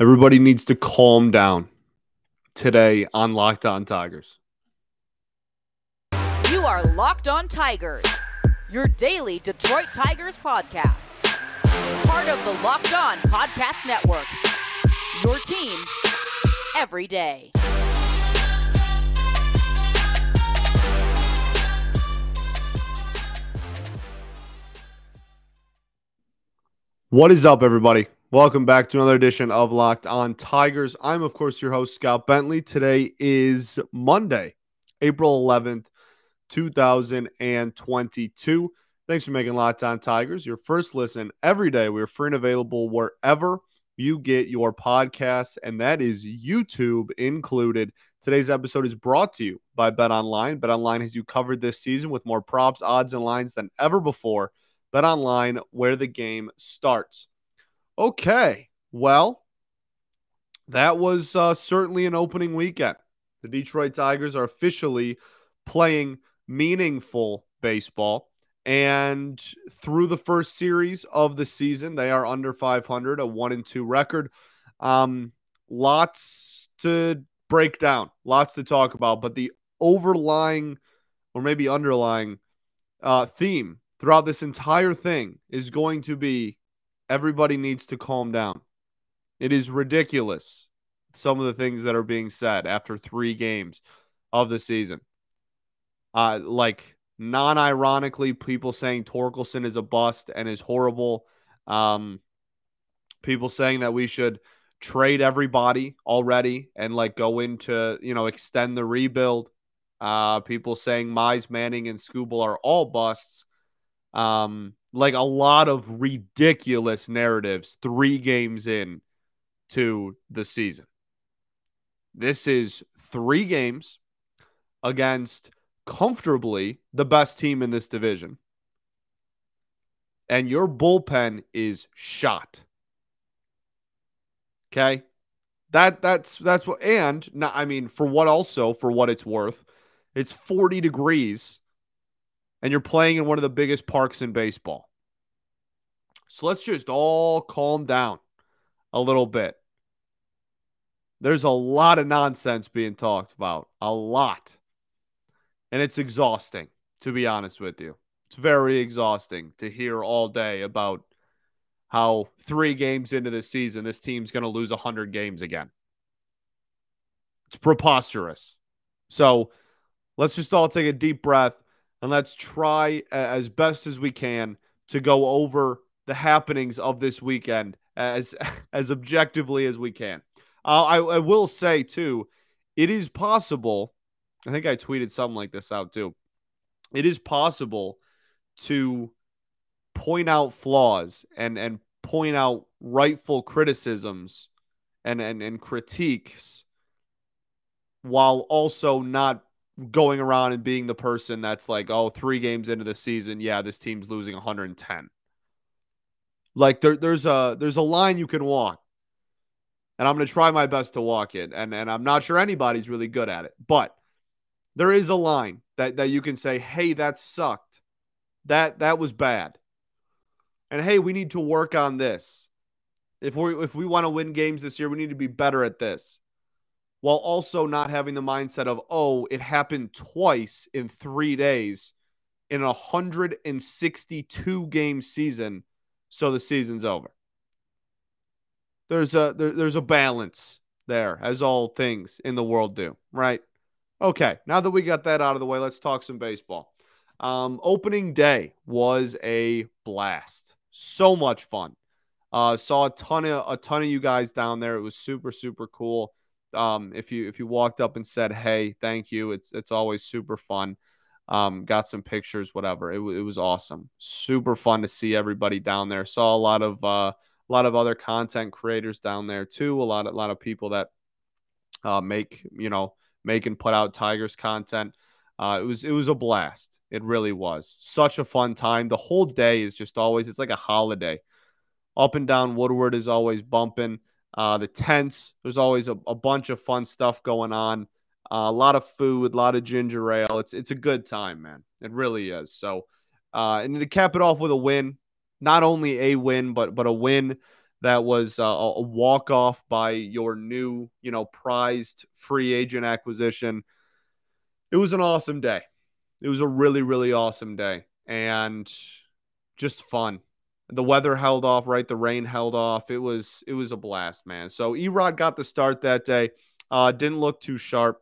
Everybody needs to calm down today on Locked On Tigers. You are Locked On Tigers, your daily Detroit Tigers podcast. Part of the Locked On Podcast Network. Your team every day. What is up, everybody? Welcome back to another edition of Locked On Tigers. I'm, of course, your host, Scott Bentley. Today is Monday, April 11th, 2022. Thanks for making Locked On Tigers your first listen every day. We're free and available wherever you get your podcasts, and that is YouTube included. Today's episode is brought to you by Bet Online. Bet Online has you covered this season with more props, odds, and lines than ever before. Bet Online, where the game starts. Okay. Well, that was uh, certainly an opening weekend. The Detroit Tigers are officially playing meaningful baseball. And through the first series of the season, they are under 500, a one and two record. Um, lots to break down, lots to talk about. But the overlying or maybe underlying uh, theme throughout this entire thing is going to be everybody needs to calm down. It is ridiculous, some of the things that are being said after three games of the season. Uh, like non ironically, people saying Torkelson is a bust and is horrible. Um, people saying that we should trade everybody already and like go into, you know, extend the rebuild. Uh, people saying Mize, Manning, and Skubal are all busts. Um, like a lot of ridiculous narratives three games in to the season. This is three games against comfortably the best team in this division. And your bullpen is shot. Okay? That that's that's what and not I mean for what also for what it's worth, it's 40 degrees and you're playing in one of the biggest parks in baseball. So let's just all calm down a little bit. There's a lot of nonsense being talked about, a lot. And it's exhausting, to be honest with you. It's very exhausting to hear all day about how three games into the season, this team's going to lose 100 games again. It's preposterous. So let's just all take a deep breath and let's try as best as we can to go over the happenings of this weekend as as objectively as we can. Uh, I, I will say too, it is possible. I think I tweeted something like this out too. It is possible to point out flaws and and point out rightful criticisms and and, and critiques while also not going around and being the person that's like, oh, three games into the season, yeah, this team's losing 110. Like there, there's a there's a line you can walk, and I'm gonna try my best to walk it, and and I'm not sure anybody's really good at it, but there is a line that that you can say, hey, that sucked, that that was bad, and hey, we need to work on this. If we if we want to win games this year, we need to be better at this while also not having the mindset of, oh, it happened twice in three days in a 162 game season. So the season's over. There's a there, there's a balance there, as all things in the world do, right? Okay, now that we got that out of the way, let's talk some baseball. Um, opening day was a blast. So much fun. Uh, saw a ton of a ton of you guys down there. It was super super cool. Um, if you if you walked up and said, "Hey, thank you," it's it's always super fun. Um, got some pictures, whatever. It, it was awesome, super fun to see everybody down there. Saw a lot of uh, a lot of other content creators down there too. A lot a lot of people that uh, make you know make and put out Tigers content. Uh, it was it was a blast. It really was such a fun time. The whole day is just always it's like a holiday. Up and down Woodward is always bumping. Uh, the tents, there's always a, a, bunch of fun stuff going on. Uh, a lot of food, a lot of ginger ale. It's it's a good time, man. It really is. So, uh, and to cap it off with a win, not only a win, but but a win that was uh, a walk off by your new, you know, prized free agent acquisition. It was an awesome day. It was a really, really awesome day and just fun. The weather held off, right? The rain held off. It was it was a blast, man. So Erod got the start that day. Uh, didn't look too sharp.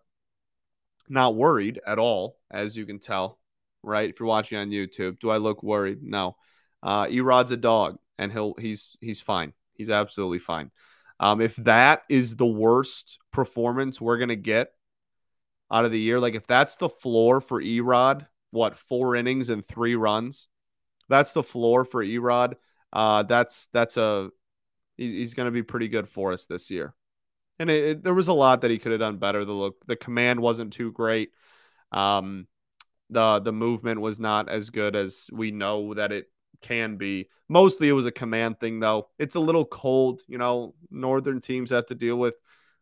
Not worried at all, as you can tell, right? If you're watching on YouTube, do I look worried? No. Uh, Erod's a dog, and he'll he's he's fine. He's absolutely fine. Um, if that is the worst performance we're gonna get out of the year, like if that's the floor for Erod, what four innings and three runs, that's the floor for Erod. Uh, that's that's a he's going to be pretty good for us this year. And it, it, there was a lot that he could have done better. The look, the command wasn't too great. Um, the the movement was not as good as we know that it can be. Mostly it was a command thing though. It's a little cold, you know, northern teams have to deal with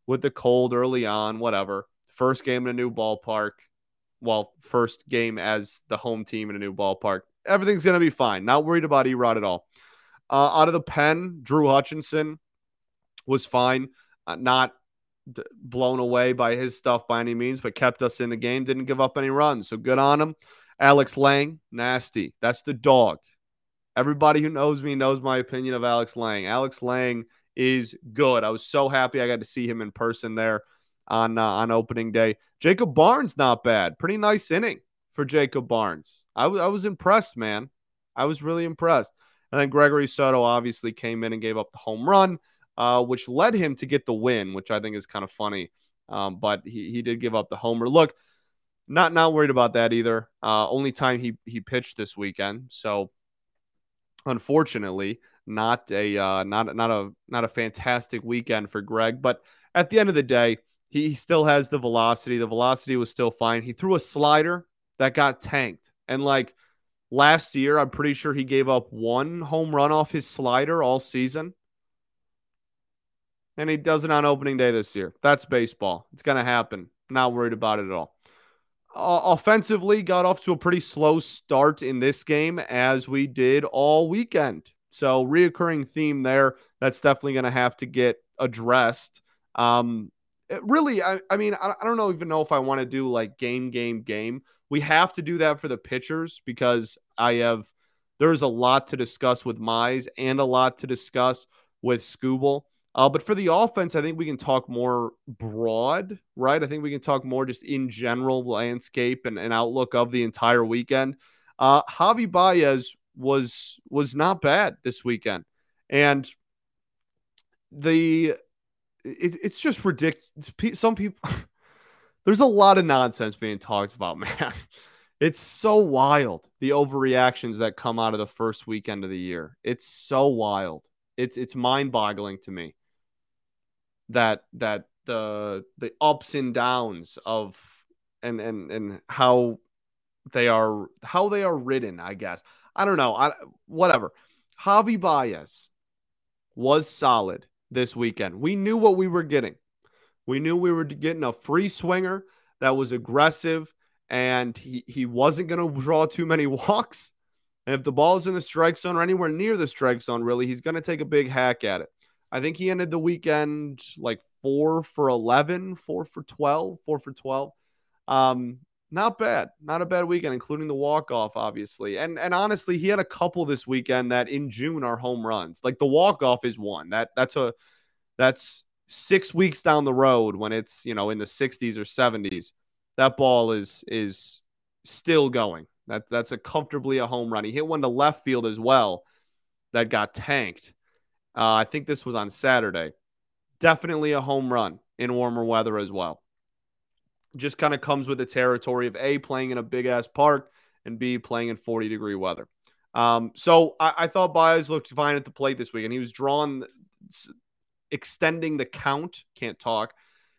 with the cold early on, whatever. First game in a new ballpark. Well, first game as the home team in a new ballpark. Everything's going to be fine. Not worried about Erod at all. Uh, out of the pen, Drew Hutchison was fine. Uh, not blown away by his stuff by any means, but kept us in the game. Didn't give up any runs. So good on him. Alex Lange, nasty. That's the dog. Everybody who knows me knows my opinion of Alex Lange. Alex Lange is good. I was so happy I got to see him in person there on uh, on opening day. Jacob Barnes not bad. Pretty nice inning for Jacob Barnes. I, was impressed, man. I was really impressed. And then Gregory Soto obviously came in and gave up the home run, uh, which led him to get the win, which I think is kind of funny. Um, but he, he did give up the homer. Look, not not worried about that either. Uh, only time he he pitched this weekend, so unfortunately, not a uh, not not a not a fantastic weekend for Greg. But at the end of the day, he still has the velocity. The velocity was still fine. He threw a slider that got tanked, and like last year, I'm pretty sure he gave up one home run off his slider all season. And he does it on opening day this year. That's baseball. It's going to happen. Not worried about it at all uh, offensively got off to a pretty slow start in this game as we did all weekend. So reoccurring theme there that's definitely going to have to get addressed. Um, really, I, I mean, I, I don't know even know if I want to do like game, game, game. We have to do that for the pitchers because I have there's a lot to discuss with Mize and a lot to discuss with Skubal. Uh, but for the offense, I think we can talk more broad, right? I think we can talk more just in general landscape and, and outlook of the entire weekend. Uh, Javi Baez was was not bad this weekend, and the it, it's just ridiculous. Some people, there's a lot of nonsense being talked about, man. It's so wild the overreactions that come out of the first weekend of the year. It's so wild. It's it's mind boggling to me that that the the ups and downs of and and and how they are how they are written, I guess. I don't know. I whatever. Javi Baez was solid this weekend. We knew what we were getting. We knew we were getting a free swinger that was aggressive and he, he wasn't going to draw too many walks. And if the ball is in the strike zone or anywhere near the strike zone, really, he's going to take a big hack at it. I think he ended the weekend like four for 11, four for 12, four for 12. Um, not bad. Not a bad weekend, including the walk off, obviously. And and honestly, he had a couple this weekend that in June are home runs. Like the walk off is one. That that's a that's six weeks down the road when it's you know in the 60s or 70s. That ball is is still going. That that's a comfortably a home run. He hit one to left field as well that got tanked. Uh, I think this was on Saturday. Definitely a home run in warmer weather as well. Just kind of comes with the territory of A, playing in a big ass park, and B, playing in 40 degree weather. Um, so I, I thought Baez looked fine at the plate this week, and he was drawn, extending the count. Can't talk.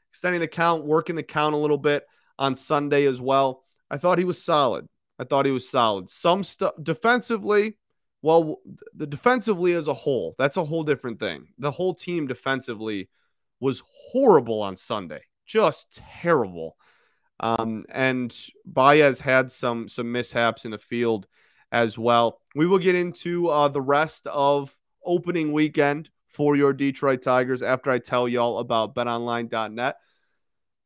Extending the count, working the count a little bit on Sunday as well. I thought he was solid. I thought he was solid. Some stuff defensively, well, the defensively as a whole, that's a whole different thing. The whole team defensively was horrible on Sunday, just terrible. Um, and Baez had some some mishaps in the field as well. We will get into uh, the rest of opening weekend for your Detroit Tigers after I tell y'all about betonline.net.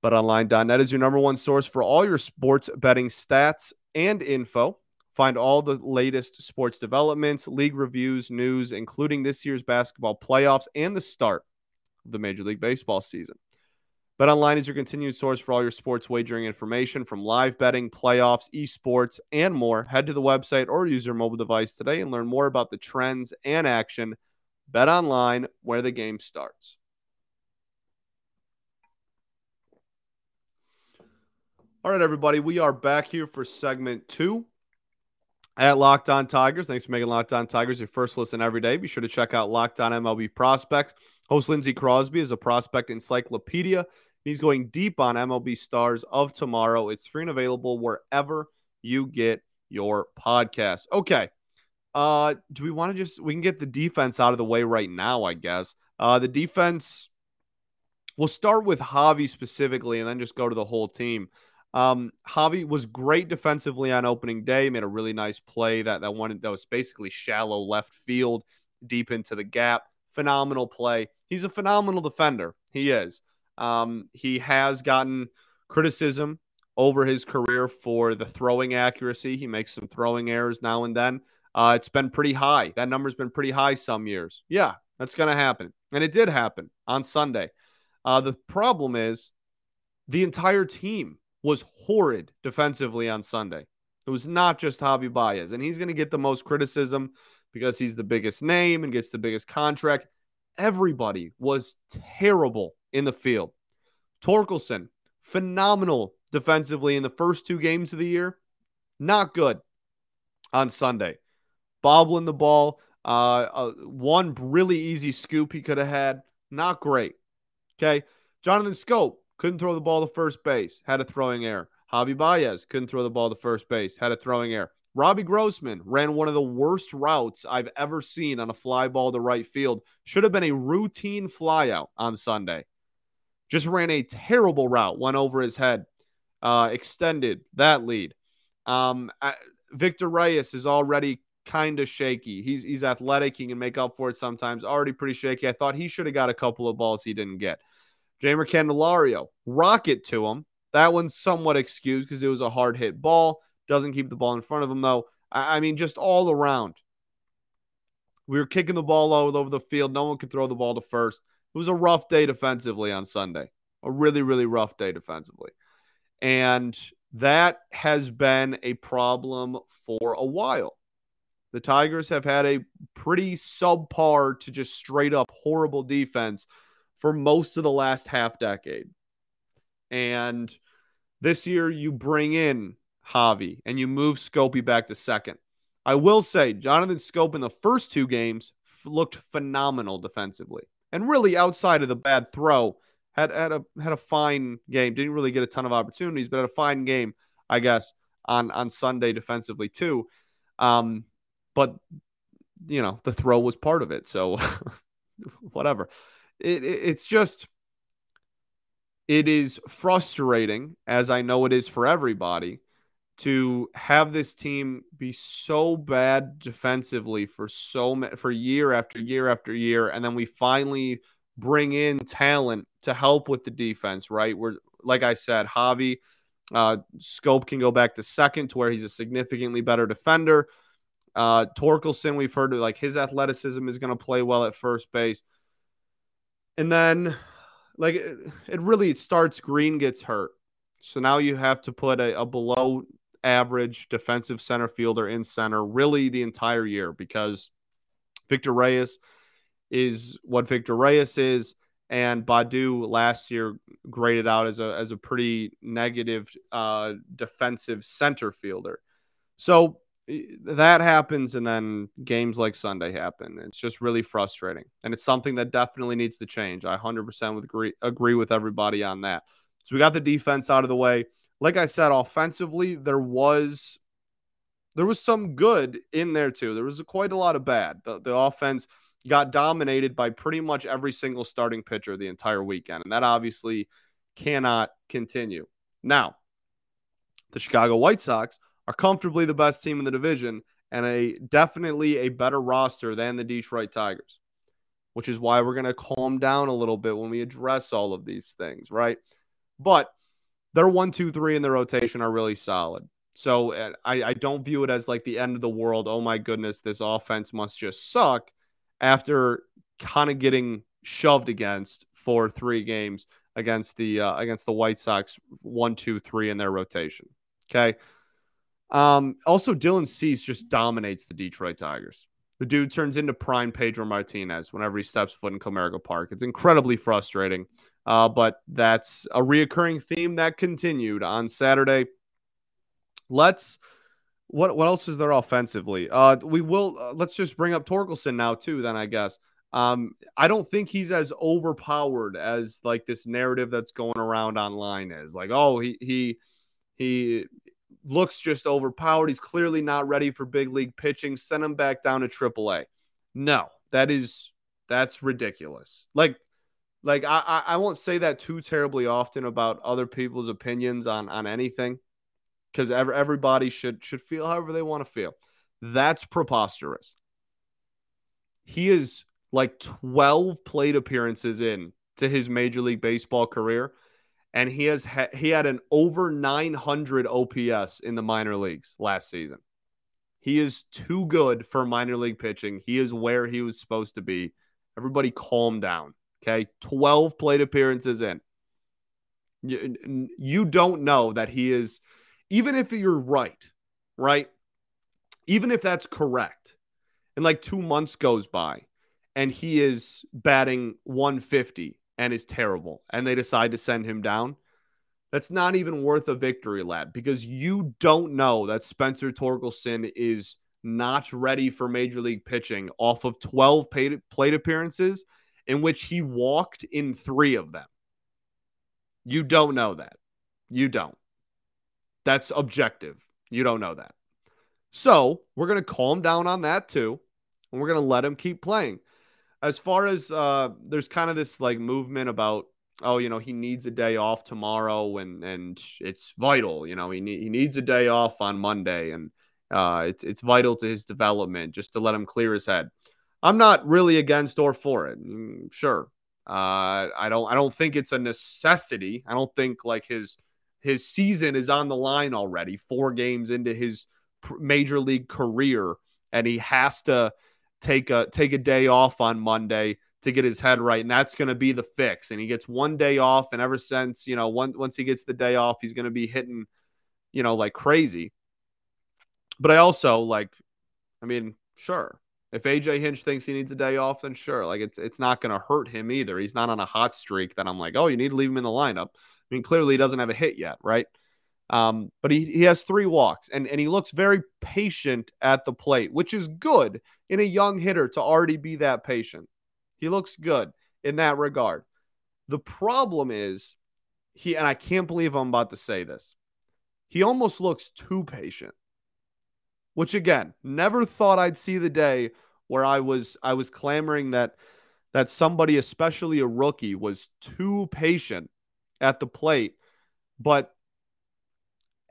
BetOnline.net is your number one source for all your sports betting stats and info. Find all the latest sports developments, league reviews, news, including this year's basketball playoffs and the start of the Major League Baseball season. BetOnline is your continued source for all your sports wagering information from live betting, playoffs, esports, and more. Head to the website or use your mobile device today and learn more about the trends and action. BetOnline, where the game starts. All right, everybody, we are back here for segment two at Locked On Tigers. Thanks for making Locked On Tigers your first listen every day. Be sure to check out Locked On MLB Prospects. Host Lindsey Crosby is a prospect encyclopedia. He's going deep on MLB stars of tomorrow. It's free and available wherever you get your podcast. Okay. Uh, do we want to just we can get the defense out of the way right now, I guess. Uh, the defense we'll start with Javi specifically and then just go to the whole team. Um, Javi was great defensively on opening day, made a really nice play that that one that was basically shallow left field, deep into the gap. Phenomenal play. He's a phenomenal defender. He is. Um, he has gotten criticism over his career for the throwing accuracy. He makes some throwing errors now and then. Uh, it's been pretty high. That number's been pretty high some years. Yeah, that's going to happen. And it did happen on Sunday. Uh, the problem is the entire team was horrid defensively on Sunday. It was not just Javi Baez, and he's going to get the most criticism because he's the biggest name and gets the biggest contract. Everybody was terrible in the field. Torkelson, phenomenal defensively in the first two games of the year. Not good on Sunday. Bobbling the ball, uh, uh, one really easy scoop he could have had. Not great. Okay. Jonathan Schoop couldn't throw the ball to first base, had a throwing error. Javi Baez couldn't throw the ball to first base, had a throwing error. Robbie Grossman ran one of the worst routes I've ever seen on a fly ball to right field. Should have been a routine flyout on Sunday. Just ran a terrible route, went over his head, uh, extended that lead. Um, Victor Reyes is already kind of shaky. He's he's athletic. He can make up for it sometimes. Already pretty shaky. I thought he should have got a couple of balls he didn't get. Jeimer Candelario, rocket to him. That one's somewhat excused because it was a hard hit ball. Doesn't keep the ball in front of him, though. I, I mean, just all around. We were kicking the ball all over the field. No one could throw the ball to first. It was a rough day defensively on Sunday. A really, really rough day defensively. And that has been a problem for a while. The Tigers have had a pretty subpar to just straight up horrible defense for most of the last half decade. And this year you bring in Javi and you move Scopey back to second. I will say Jonathan Schoop in the first two games looked phenomenal defensively. And really outside of the bad throw, had had a had a fine game. Didn't really get a ton of opportunities, but had a fine game, I guess, on on Sunday defensively too. Um, but you know, the throw was part of it. So whatever it, it, it's just it is frustrating as I know it is for everybody to have this team be so bad defensively for so for year after year after year and then we finally bring in talent to help with the defense right we're like i said javi uh, Schoop can go back to second to where he's a significantly better defender uh, torkelson we've heard like his athleticism is going to play well at first base and then, like, it, it really it starts Greene gets hurt. So now you have to put a, a below average defensive center fielder in center really the entire year because Victor Reyes is what Victor Reyes is. And Baddoo last year graded out as a as a pretty negative uh, defensive center fielder. So that happens and then games like Sunday happen. It's just really frustrating. And it's something that definitely needs to change. I 100% would agree, agree with everybody on that. So we got the defense out of the way. Like I said, offensively, there was there was some good in there too. There was quite a lot of bad. The, the offense got dominated by pretty much every single starting pitcher the entire weekend. And that obviously cannot continue. Now, the Chicago White Sox are comfortably the best team in the division and a definitely a better roster than the Detroit Tigers. which is why we're going to calm down a little bit when we address all of these things, right? But their one, two, three in the rotation are really solid. So I, I don't view it as like the end of the world. Oh my goodness, this offense must just suck after kind of getting shoved against for three games against the uh, against the White Sox, one, two, three in their rotation. Okay. Um, also, Dylan Cease just dominates the Detroit Tigers. The dude turns into prime Pedro Martinez whenever he steps foot in Comerica Park. It's incredibly frustrating, uh, but that's a reoccurring theme that continued on Saturday. Let's what what else is there offensively? Uh, we will uh, let's just bring up Torkelson now too. Then I guess um, I don't think he's as overpowered as like this narrative that's going around online is. Like, oh, he he he looks just overpowered. He's clearly not ready for big league pitching. Send him back down to AAA. No, that is that's ridiculous. Like, like I I won't say that too terribly often about other people's opinions on on anything because every, everybody should should feel however they want to feel. That's preposterous. He is like 12 plate appearances in to his major league baseball career and he has ha- he had an over 900 OPS in the minor leagues last season. He is too good for minor league pitching. He is where he was supposed to be. Everybody calm down. Okay? 12 plate appearances in. You, you don't know that he is even if you're right, right? Even if that's correct, and like two months goes by and he is batting 150 and is terrible, and they decide to send him down, that's not even worth a victory lap because you don't know that Spencer Torkelson is not ready for major league pitching off of 12 plate appearances in which he walked in three of them. You don't know that. You don't. That's objective. You don't know that. So we're going to calm down on that too. And we're going to let him keep playing. As far as uh, there's kind of this like movement about, oh, you know, he needs a day off tomorrow and and it's vital. You know, he, ne- he needs a day off on Monday and uh, it's, it's vital to his development just to let him clear his head. I'm not really against or for it. Mm, sure. Uh, I don't I don't think it's a necessity. I don't think like his his season is on the line already, four games into his major league career, and he has to take a take a day off on Monday to get his head right, and that's going to be the fix. And he gets one day off, and ever since you know, one, once he gets the day off, he's going to be hitting, you know, like crazy. But I also like, I mean, sure, if AJ Hinch thinks he needs a day off, then sure, like it's it's not going to hurt him either. He's not on a hot streak that I'm like, oh, you need to leave him in the lineup. I mean, clearly he doesn't have a hit yet, right? Um, but he, he has three walks and, and he looks very patient at the plate, which is good in a young hitter to already be that patient. He looks good in that regard. The problem is he, and I can't believe I'm about to say this, he almost looks too patient, which again, never thought I'd see the day where I was I was clamoring that that somebody, especially a rookie, was too patient at the plate, but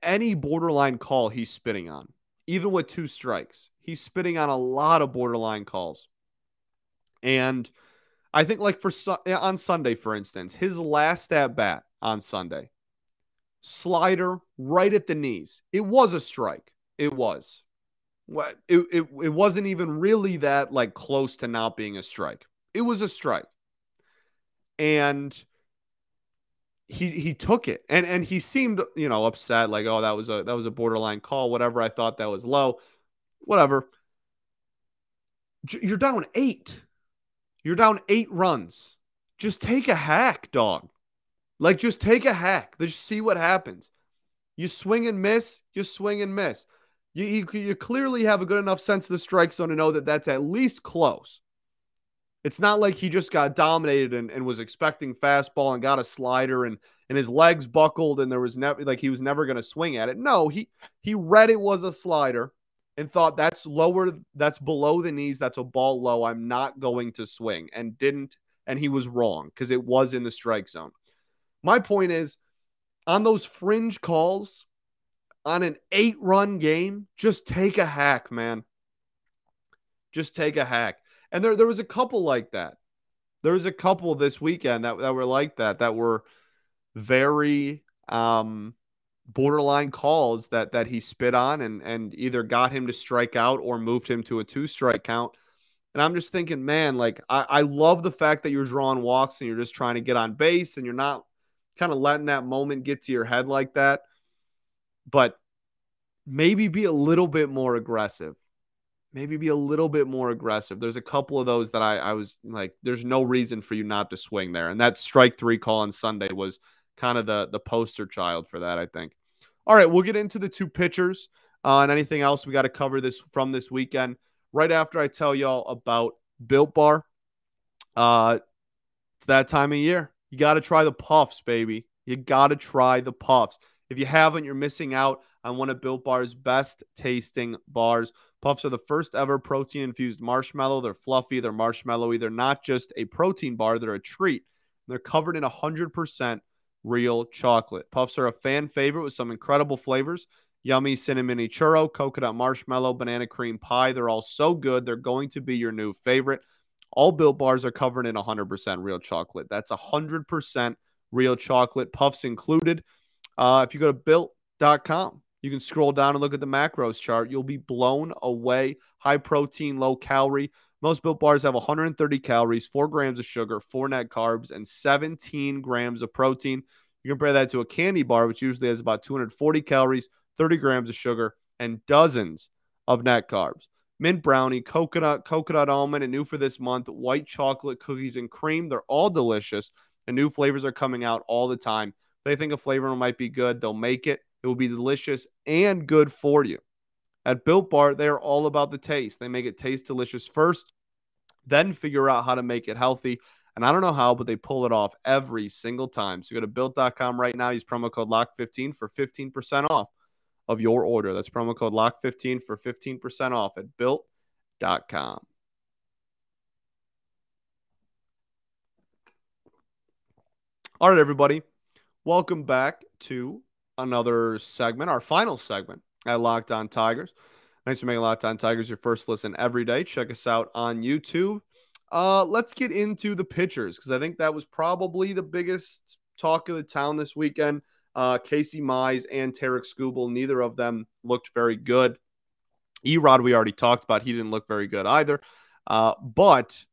any borderline call he's spitting on, even with two strikes, he's spitting on a lot of borderline calls. And I think, like for eh, on Sunday, for instance, his last at bat on Sunday, slider right at the knees. It was a strike. It was. It, it, it wasn't even really that like close to not being a strike. It was a strike. And he he took it. And and he seemed you know upset like oh that was a that was a borderline call whatever i thought that was low. Whatever. You're down 8 you're down 8 runs. Just take a hack dog. Like just take a hack. Just see what happens. You swing and miss you swing and miss. You, you, you clearly have a good enough sense of the strike zone to know that that's at least close it's not like he just got dominated and, and was expecting fastball and got a slider and and his legs buckled and there was never like he was never going to swing at it. No, he he read it was a slider and thought that's lower that's below the knees, that's a ball low. I'm not going to swing and didn't and he was wrong cuz it was in the strike zone. My point is on those fringe calls on an 8-run game, just take a hack, man. Just take a hack. And there, there was a couple like that. There was a couple this weekend that, that were like that, that were very um, borderline calls that that he spit on and and either got him to strike out or moved him to a two strike count. And I'm just thinking, man, like I, I love the fact that you're drawing walks and you're just trying to get on base and you're not kind of letting that moment get to your head like that. But maybe be a little bit more aggressive. Maybe be a little bit more aggressive. There's a couple of those that I, I was like, there's no reason for you not to swing there. And that strike three call on Sunday was kind of the the poster child for that, I think. All right, we'll get into the two pitchers uh, and anything else we got to cover this from this weekend right after I tell y'all about Built Bar. Uh, it's that time of year. You got to try the puffs, baby. You got to try the puffs. If you haven't, you're missing out on one of Built Bar's best tasting bars. Puffs are the first ever protein infused marshmallow. They're fluffy, they're marshmallowy. They're not just a protein bar, they're a treat. They're covered in 100% real chocolate. Puffs are a fan favorite with some incredible flavors yummy cinnamon churro, coconut marshmallow, banana cream pie. They're all so good. They're going to be your new favorite. All built bars are covered in 100% real chocolate. That's 100% real chocolate, puffs included. Uh, if you go to built.com, you can scroll down and look at the macros chart. You'll be blown away. High protein, low calorie. Most built bars have 130 calories, 4 grams of sugar, 4 net carbs, and 17 grams of protein. You compare that to a candy bar, which usually has about 240 calories, 30 grams of sugar, and dozens of net carbs. Mint brownie, coconut, coconut almond, and new for this month, white chocolate cookies and cream. They're all delicious, and new flavors are coming out all the time. If they think a flavor might be good, they'll make it. It will be delicious and good for you. At Built Bar, they are all about the taste. They make it taste delicious first, then figure out how to make it healthy. And I don't know how, but they pull it off every single time. So go to built.com right now, use promo code LOCK15 for 15% off of your order. That's promo code LOCK15 for 15% off at built.com. All right, everybody. Welcome back to another segment, our final segment at Locked On Tigers. Thanks for making Locked On Tigers your first listen every day. Check us out on YouTube. Uh, let's get into the pitchers because I think that was probably the biggest talk of the town this weekend. Uh, Casey Mize and Tarik Skubal, neither of them looked very good. Erod, we already talked about. He didn't look very good either. Uh, but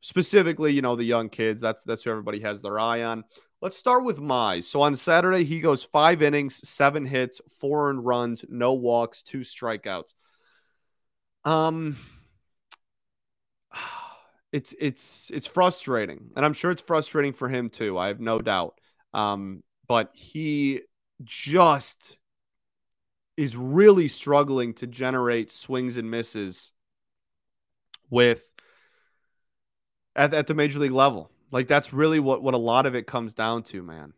specifically, you know, the young kids, that's that's who everybody has their eye on. Let's start with Mize. So on Saturday, he goes five innings, seven hits, four earned runs, no walks, two strikeouts. Um, it's it's it's frustrating, and I'm sure it's frustrating for him too. I have no doubt. Um, but he just is really struggling to generate swings and misses with at, at the major league level. Like that's really what what a lot of it comes down to, man.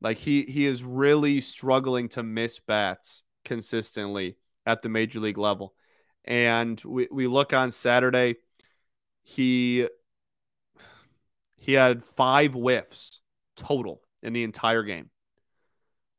Like he he is really struggling to miss bats consistently at the major league level. And we, we look on Saturday, he he had five whiffs total in the entire game.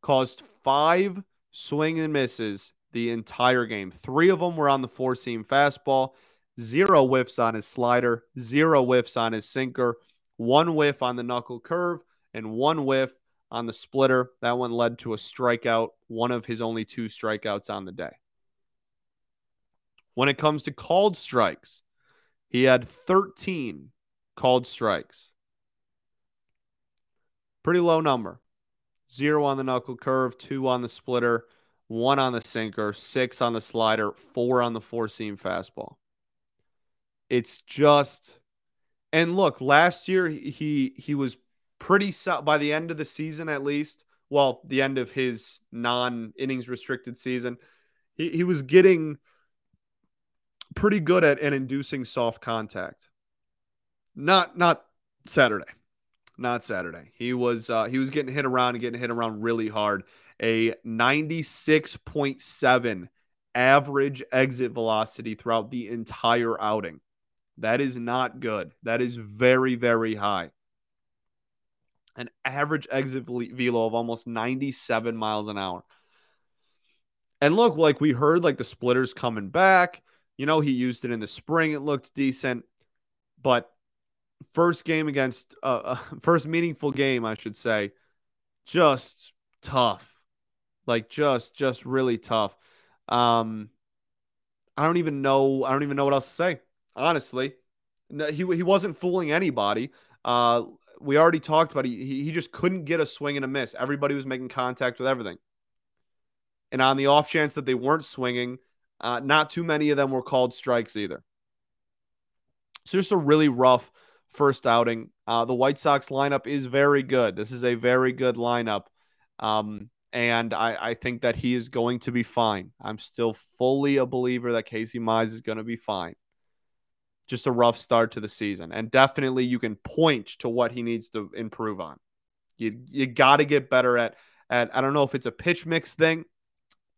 Caused five swing and misses the entire game. Three of them were on the four seam fastball, zero whiffs on his slider, zero whiffs on his sinker, one whiff on the knuckle curve, and one whiff on the splitter. That one led to a strikeout, one of his only two strikeouts on the day. When it comes to called strikes, he had 13 called strikes. Pretty low number. Zero on the knuckle curve, two on the splitter, one on the sinker, six on the slider, four on the four seam fastball. It's just, and look, last year he he was pretty by the end of the season at least. Well, the end of his non innings restricted season, he, he was getting pretty good at, at inducing soft contact. Not not Saturday not Saturday. He was uh, he was getting hit around and getting hit around really hard. A 96.7 average exit velocity throughout the entire outing. That is not good. That is very very high. An average exit velo of almost 97 miles an hour. And look, like we heard, like the splitters coming back. You know, he used it in the spring. It looked decent, but first game against uh, uh, first meaningful game, I should say, just tough, like just just really tough. Um, I don't even know. I don't even know what else to say. Honestly, no, he he wasn't fooling anybody. Uh, we already talked about he he just couldn't get a swing and a miss. Everybody was making contact with everything. And on the off chance that they weren't swinging, uh, not too many of them were called strikes either. So just a really rough first outing. Uh, the White Sox lineup is very good. This is a very good lineup. Um, and I, I think that he is going to be fine. I'm still fully a believer that Casey Mize is going to be fine. Just a rough start to the season. And definitely you can point to what he needs to improve on. You you got to get better at at I don't know if it's a pitch mix thing.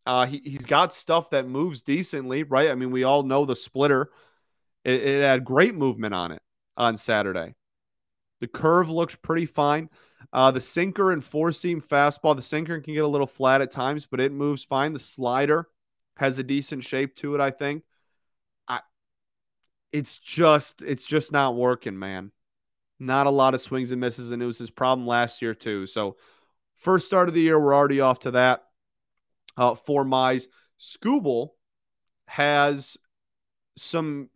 Uh, he, he's got stuff that moves decently, right? I mean, we all know the splitter. It, it had great movement on it on Saturday. The curve looked pretty fine. Uh, the sinker and four seam fastball, the sinker can get a little flat at times, but it moves fine. The slider has a decent shape to it, I think. It's just, it's just not working, man. Not a lot of swings and misses, and it was his problem last year too. So, first start of the year, we're already off to that. Uh, for Mize, Skubal has some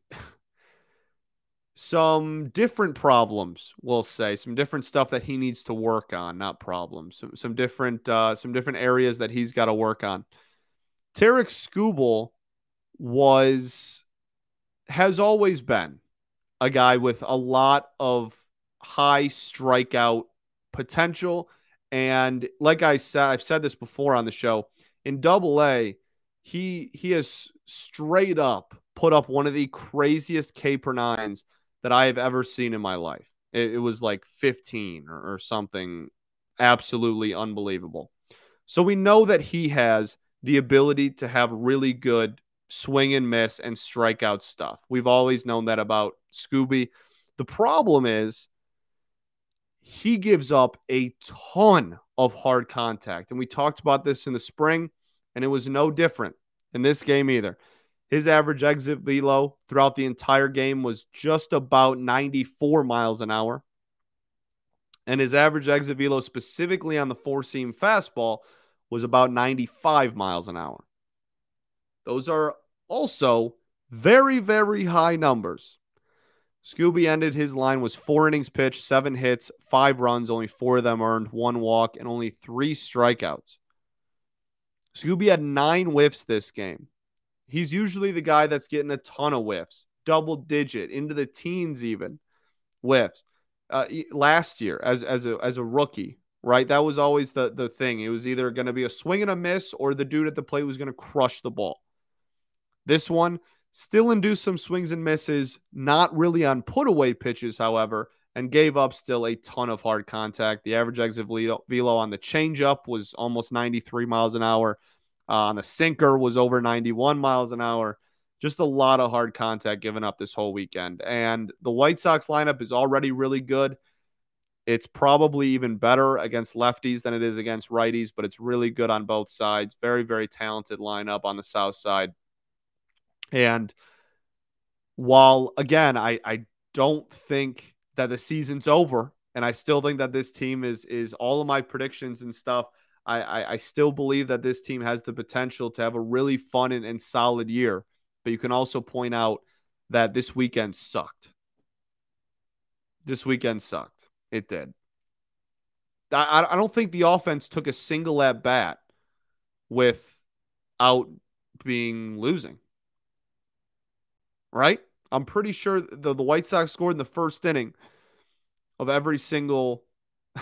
some different problems we'll say some different stuff that he needs to work on not problems some, some different uh, some different areas that he's got to work on tarik Skubal was has always been a guy with a lot of high strikeout potential and like I said I've said this before on the show in double A he he has straight up put up one of the craziest K per nines that I have ever seen in my life. It, it was like 15 or, or something absolutely unbelievable. So we know that he has the ability to have really good swing and miss and strikeout stuff. We've always known that about Scooby. The problem is he gives up a ton of hard contact. And we talked about this in the spring, and it was no different in this game either. His average exit velo throughout the entire game was just about 94 miles an hour. And his average exit velo, specifically on the four seam fastball, was about 95 miles an hour. Those are also very, very high numbers. Scooby ended his line was four innings pitched, seven hits, five runs, only four of them earned, one walk, and only three strikeouts. Scooby had nine whiffs this game. He's usually the guy that's getting a ton of whiffs, double digit, into the teens even whiffs. Uh, last year as as a as a rookie, right? That was always the the thing. It was either going to be a swing and a miss, or the dude at the plate was going to crush the ball. This one still induced some swings and misses, not really on put away pitches, however, and gave up still a ton of hard contact. The average exit velo on the changeup was almost 93 miles an hour. Uh, on the sinker was over 91 miles an hour. Just a lot of hard contact given up this whole weekend. And the White Sox lineup is already really good. It's probably even better against lefties than it is against righties, but it's really good on both sides. Very, very talented lineup on the South side. And while, again, I, I don't think that the season's over, and I still think that this team is is all of my predictions and stuff I, I, I still believe that this team has the potential to have a really fun and, and solid year. But you can also point out that this weekend sucked. This weekend sucked. It did. I, I don't think the offense took a single at bat without being losing. Right? I'm pretty sure the, the White Sox scored in the first inning of every single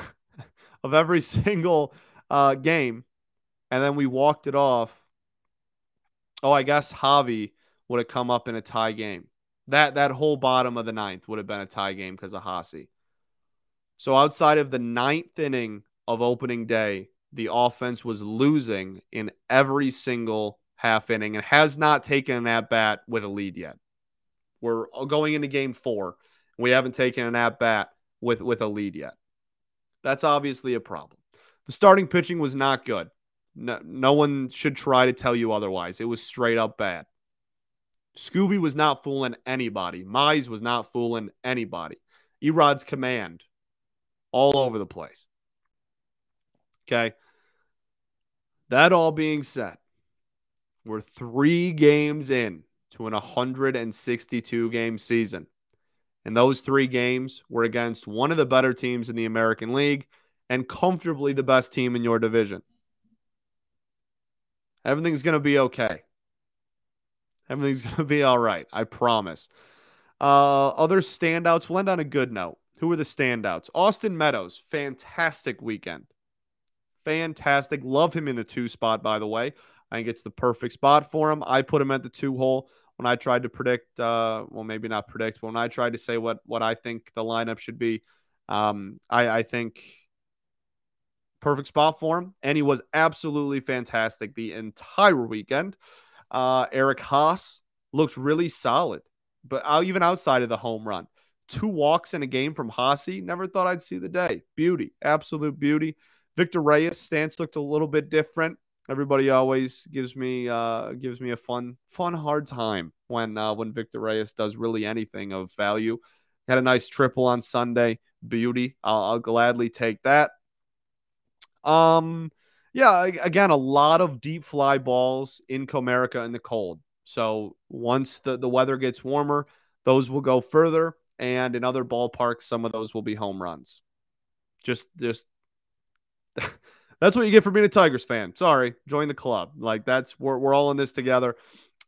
of every single uh, game, and then we walked it off. Oh, I guess Javi would have come up in a tie game. That that whole bottom of the ninth would have been a tie game because of Haase. So outside of the ninth inning of opening day, the offense was losing in every single half inning and has not taken an at bat with a lead yet. We're going into game four. We haven't taken an at bat with with a lead yet. That's obviously a problem. The starting pitching was not good. No, no one should try to tell you otherwise. It was straight up bad. Scooby was not fooling anybody. Mize was not fooling anybody. Erod's command all over the place. Okay. That all being said, we're three games in to an 162 game season. And those three games were against one of the better teams in the American League and comfortably the best team in your division. Everything's going to be okay. Everything's going to be all right. I promise. Uh, other standouts, we'll end on a good note. Who are the standouts? Austin Meadows, fantastic weekend. Fantastic. Love him in the two spot, by the way. I think it's the perfect spot for him. I put him at the two hole when I tried to predict, uh, well, maybe not predict, when I tried to say what what I think the lineup should be, um, I, I think perfect spot for him, and he was absolutely fantastic the entire weekend. Uh, Eric Haase looked really solid, but even outside of the home run, two walks in a game from Haase, never thought I'd see the day. Beauty, absolute beauty. Victor Reyes stance looked a little bit different. Everybody always gives me uh, gives me a fun fun hard time when uh, when Victor Reyes does really anything of value. Had a nice triple on Sunday. Beauty. I'll, I'll gladly take that. Um, yeah, again, a lot of deep fly balls in Comerica in the cold. So once the, the weather gets warmer, those will go further. And in other ballparks, some of those will be home runs. Just, just that's what you get for being a Tigers fan. Sorry, join the club. Like that's we're we're all in this together.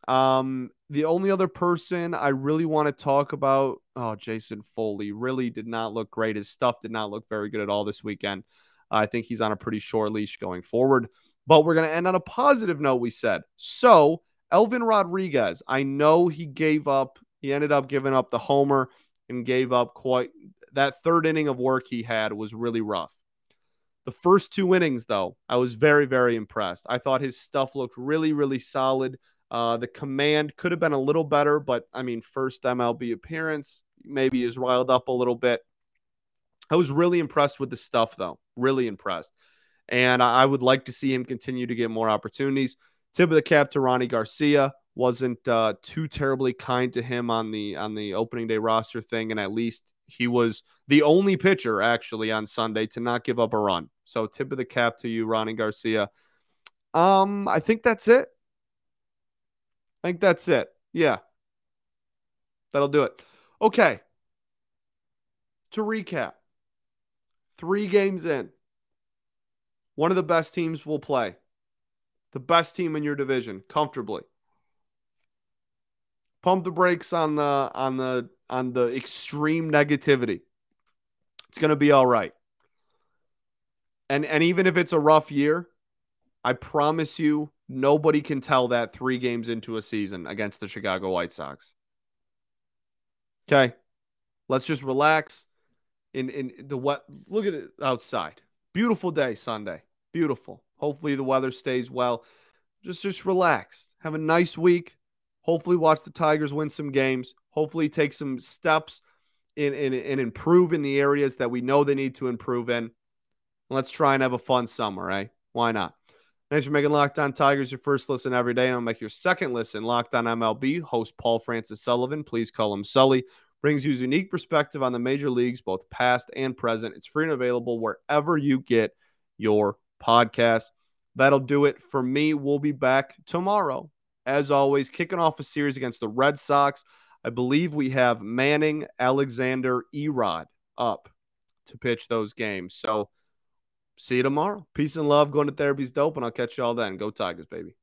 Um, the only other person I really want to talk about, oh, Jason Foley really did not look great. His stuff did not look very good at all this weekend. I think he's on a pretty short leash going forward. But we're going to end on a positive note, we said. So, Elvin Rodriguez, I know he gave up, he ended up giving up the homer and gave up quite that third inning of work he had was really rough. The first two innings, though, I was very, very impressed. I thought his stuff looked really, really solid. Uh, the command could have been a little better, but I mean, first MLB appearance, maybe is riled up a little bit. I was really impressed with the stuff, though. Really impressed. And I would like to see him continue to get more opportunities. Tip of the cap to Rony Garcia wasn't uh, too terribly kind to him on the on the opening day roster thing, and at least he was the only pitcher actually on Sunday to not give up a run. So tip of the cap to you, Rony Garcia. Um, I think that's it. I think that's it. Yeah. That'll do it. Okay. To recap, Three games in. One of the best teams will play. The best team in your division, comfortably. Pump the brakes on the on the on the extreme negativity. It's gonna be all right. And and even if it's a rough year, I promise you, nobody can tell that three games into a season against the Chicago White Sox. Okay. Let's just relax in in the what look at it outside. Beautiful day Sunday. Beautiful. Hopefully the weather stays well. Just just relax. Have a nice week. Hopefully watch the Tigers win some games. Hopefully take some steps in in, in improve in the areas that we know they need to improve in. Let's try and have a fun summer, right? Eh? Why not? Thanks for making Locked On Tigers your first listen every day. And I'll make your second listen. Locked On MLB host Paul Francis Sullivan. Please call him Sully brings you unique perspective on the major leagues, both past and present. It's free and available wherever you get your podcast. That'll do it for me. We'll be back tomorrow. As always, kicking off a series against the Red Sox. I believe we have Manning, Alexander, Erod up to pitch those games. So see you tomorrow. Peace and love. Going to therapy's dope, and I'll catch you all then. Go Tigers, baby.